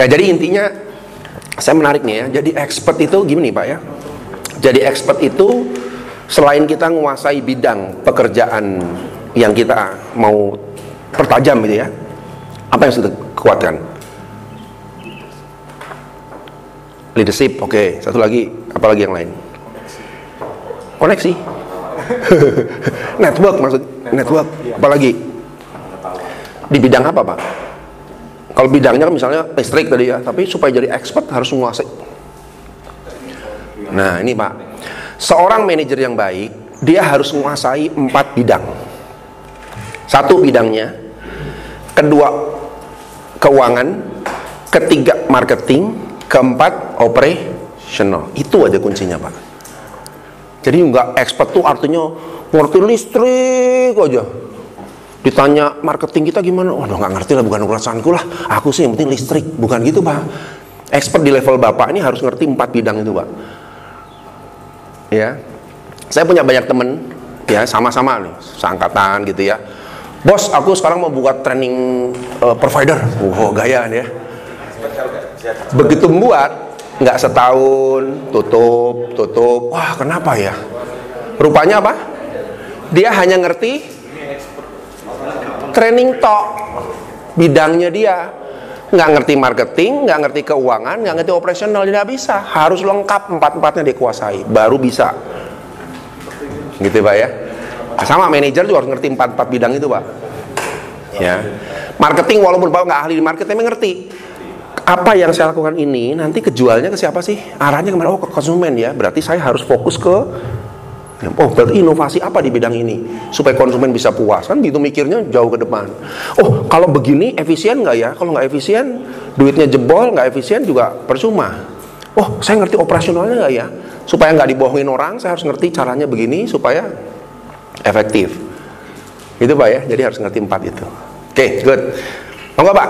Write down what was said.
Ya jadi intinya saya menarik nih ya. Jadi expert itu gini Pak ya. Jadi expert itu selain kita menguasai bidang pekerjaan yang kita mau pertajam gitu ya. Apa yang sudah kuatkan? Leadership, oke. Satu lagi, apa lagi yang lain? Koneksi. network maksud network. Apalagi? Di bidang apa, Pak? Kalau bidangnya kan misalnya listrik tadi ya, tapi supaya jadi expert harus menguasai. Nah, ini Pak. Seorang manajer yang baik, dia harus menguasai empat bidang. Satu bidangnya, kedua keuangan, ketiga marketing, keempat operational. Itu aja kuncinya, Pak. Jadi nggak expert tuh artinya ngerti listrik aja. Ditanya marketing kita gimana? Waduh nggak ngerti lah, bukan urusanku lah. Aku sih yang penting listrik, bukan gitu pak. Expert di level bapak ini harus ngerti empat bidang itu pak. Ya, saya punya banyak temen, ya sama-sama nih, seangkatan gitu ya. Bos, aku sekarang mau buat training uh, provider. Wow, gaya nih ya. Begitu membuat, nggak setahun, tutup, tutup. Wah, kenapa ya? Rupanya apa? Dia hanya ngerti training tok bidangnya dia nggak ngerti marketing, nggak ngerti keuangan, nggak ngerti operasional, tidak bisa. Harus lengkap empat-empatnya dikuasai, baru bisa. Gitu pak ya. Sama manajer juga harus ngerti empat-empat bidang itu pak. Ya, marketing walaupun bapak nggak ahli di marketing, tapi ngerti apa yang saya lakukan ini nanti kejualnya ke siapa sih? Arahnya ke mana? Oh ke konsumen ya. Berarti saya harus fokus ke Oh, berarti inovasi apa di bidang ini supaya konsumen bisa puas kan? Gitu mikirnya jauh ke depan. Oh, kalau begini efisien nggak ya? Kalau nggak efisien, duitnya jebol, nggak efisien juga percuma. Oh, saya ngerti operasionalnya nggak ya? Supaya nggak dibohongin orang, saya harus ngerti caranya begini supaya efektif. Itu pak ya. Jadi harus ngerti empat itu. Oke, okay, good. Monggo pak.